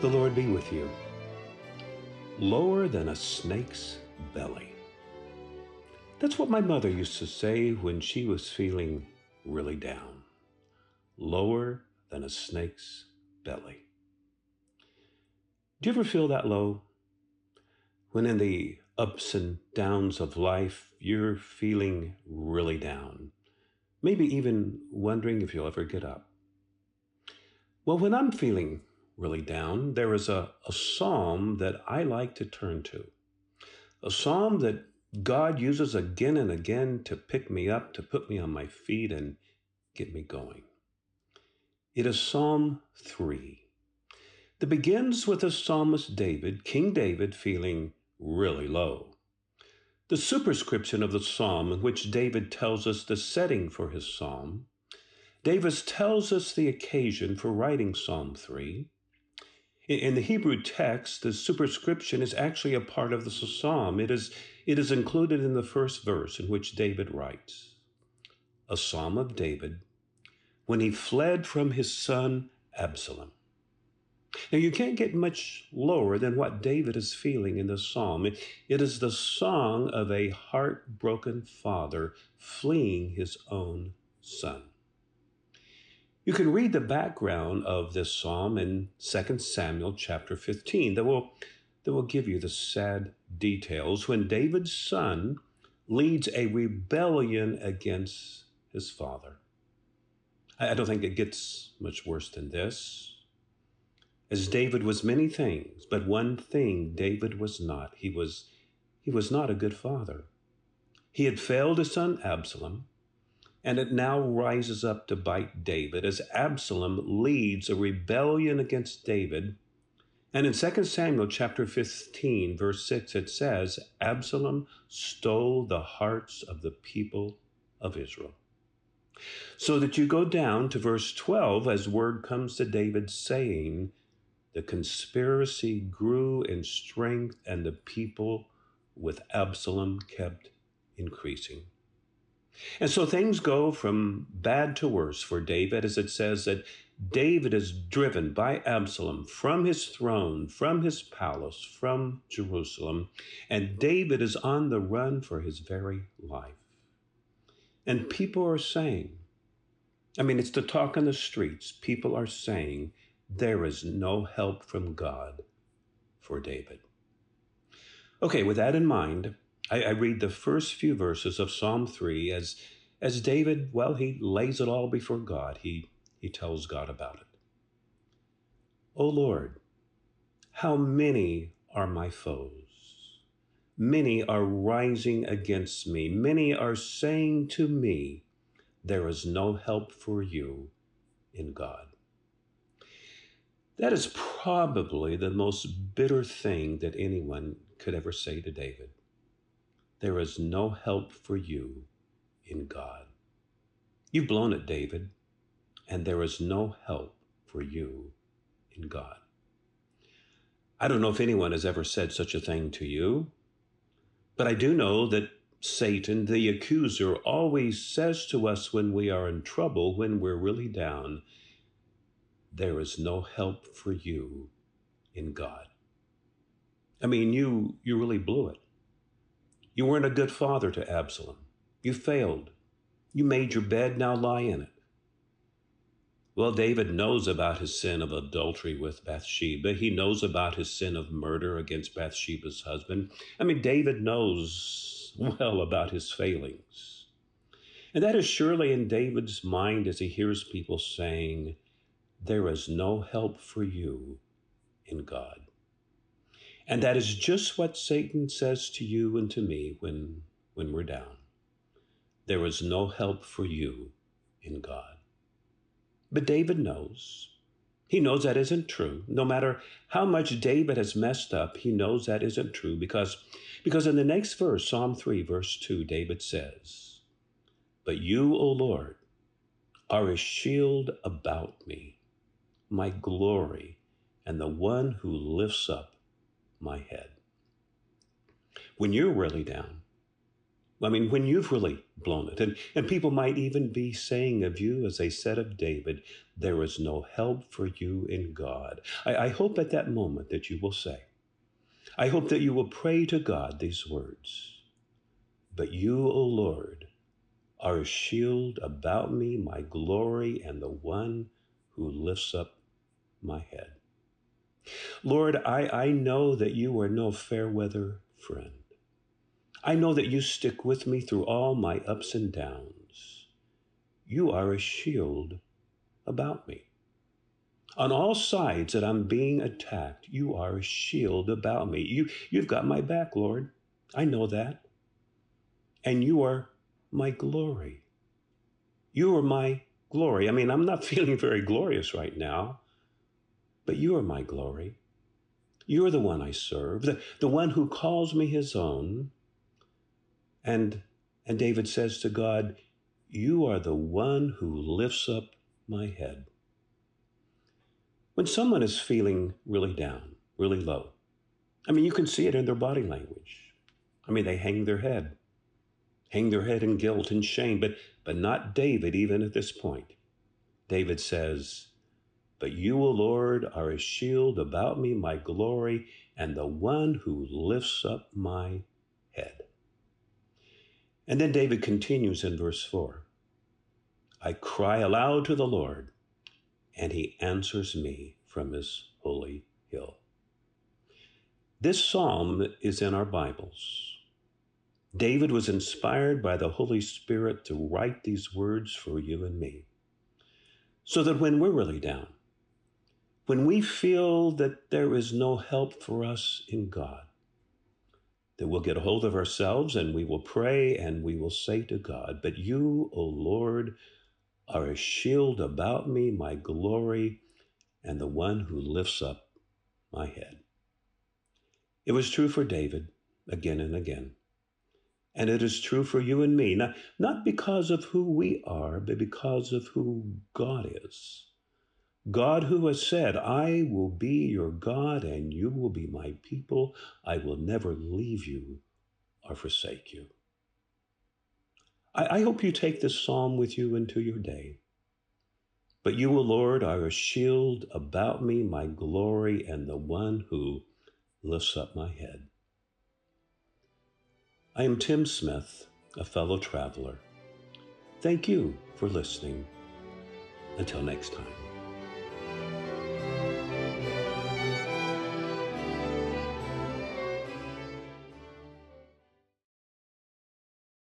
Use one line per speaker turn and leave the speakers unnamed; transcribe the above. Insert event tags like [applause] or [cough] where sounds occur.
The Lord be with you. Lower than a snake's belly. That's what my mother used to say when she was feeling really down. Lower than a snake's belly. Do you ever feel that low? When in the ups and downs of life, you're feeling really down. Maybe even wondering if you'll ever get up. Well, when I'm feeling really down, there is a, a psalm that I like to turn to. A psalm that God uses again and again to pick me up, to put me on my feet and get me going. It is Psalm 3. That begins with the psalmist David, King David, feeling really low. The superscription of the psalm, in which David tells us the setting for his psalm, David tells us the occasion for writing Psalm 3, in the Hebrew text, the superscription is actually a part of the psalm. It is, it is included in the first verse in which David writes A psalm of David when he fled from his son Absalom. Now, you can't get much lower than what David is feeling in this psalm. It, it is the song of a heartbroken father fleeing his own son. You can read the background of this psalm in 2 Samuel chapter 15 that will, that will give you the sad details when David's son leads a rebellion against his father. I don't think it gets much worse than this. As David was many things, but one thing David was not. He was, he was not a good father. He had failed his son Absalom and it now rises up to bite David as Absalom leads a rebellion against David. And in 2 Samuel chapter 15, verse 6, it says, Absalom stole the hearts of the people of Israel. So that you go down to verse 12 as word comes to David saying, The conspiracy grew in strength, and the people with Absalom kept increasing. And so things go from bad to worse for David, as it says that David is driven by Absalom from his throne, from his palace, from Jerusalem, and David is on the run for his very life. And people are saying, I mean, it's the talk on the streets. People are saying there is no help from God for David. Okay, with that in mind, I, I read the first few verses of Psalm 3 as, as David, well, he lays it all before God. He, he tells God about it. O Lord, how many are my foes? Many are rising against me. Many are saying to me, There is no help for you in God. That is probably the most bitter thing that anyone could ever say to David. There is no help for you in God. You've blown it, David, and there is no help for you in God. I don't know if anyone has ever said such a thing to you, but I do know that Satan, the accuser, always says to us when we are in trouble, when we're really down, there is no help for you in God. I mean, you, you really blew it. You weren't a good father to Absalom. You failed. You made your bed, now lie in it. Well, David knows about his sin of adultery with Bathsheba. He knows about his sin of murder against Bathsheba's husband. I mean, David knows well about his failings. And that is surely in David's mind as he hears people saying, There is no help for you in God. And that is just what Satan says to you and to me when, when we're down. There is no help for you in God. But David knows. He knows that isn't true. No matter how much David has messed up, he knows that isn't true because, because in the next verse, Psalm 3, verse 2, David says, But you, O Lord, are a shield about me, my glory, and the one who lifts up my head. When you're really down, I mean, when you've really blown it. And, and people might even be saying of you, as they said of David, there is no help for you in God. I, I hope at that moment that you will say, I hope that you will pray to God these words. But you, O Lord, are a shield about me, my glory, and the one who lifts up my head. Lord, I, I know that you are no fair weather friend. I know that you stick with me through all my ups and downs. You are a shield about me. On all sides that I'm being attacked, you are a shield about me. You, you've got my back, Lord. I know that. And you are my glory. You are my glory. I mean, I'm not [laughs] feeling very glorious right now, but you are my glory. You're the one I serve, the, the one who calls me his own and, and David says to God, You are the one who lifts up my head. When someone is feeling really down, really low, I mean, you can see it in their body language. I mean, they hang their head, hang their head in guilt and shame, but, but not David, even at this point. David says, But you, O Lord, are a shield about me, my glory, and the one who lifts up my head. And then David continues in verse 4 I cry aloud to the Lord, and he answers me from his holy hill. This psalm is in our Bibles. David was inspired by the Holy Spirit to write these words for you and me. So that when we're really down, when we feel that there is no help for us in God, that we'll get a hold of ourselves and we will pray and we will say to God, But you, O Lord, are a shield about me, my glory, and the one who lifts up my head. It was true for David again and again. And it is true for you and me, not, not because of who we are, but because of who God is. God, who has said, I will be your God and you will be my people, I will never leave you or forsake you. I, I hope you take this psalm with you into your day. But you, O Lord, are a shield about me, my glory, and the one who lifts up my head. I am Tim Smith, a fellow traveler. Thank you for listening. Until next time.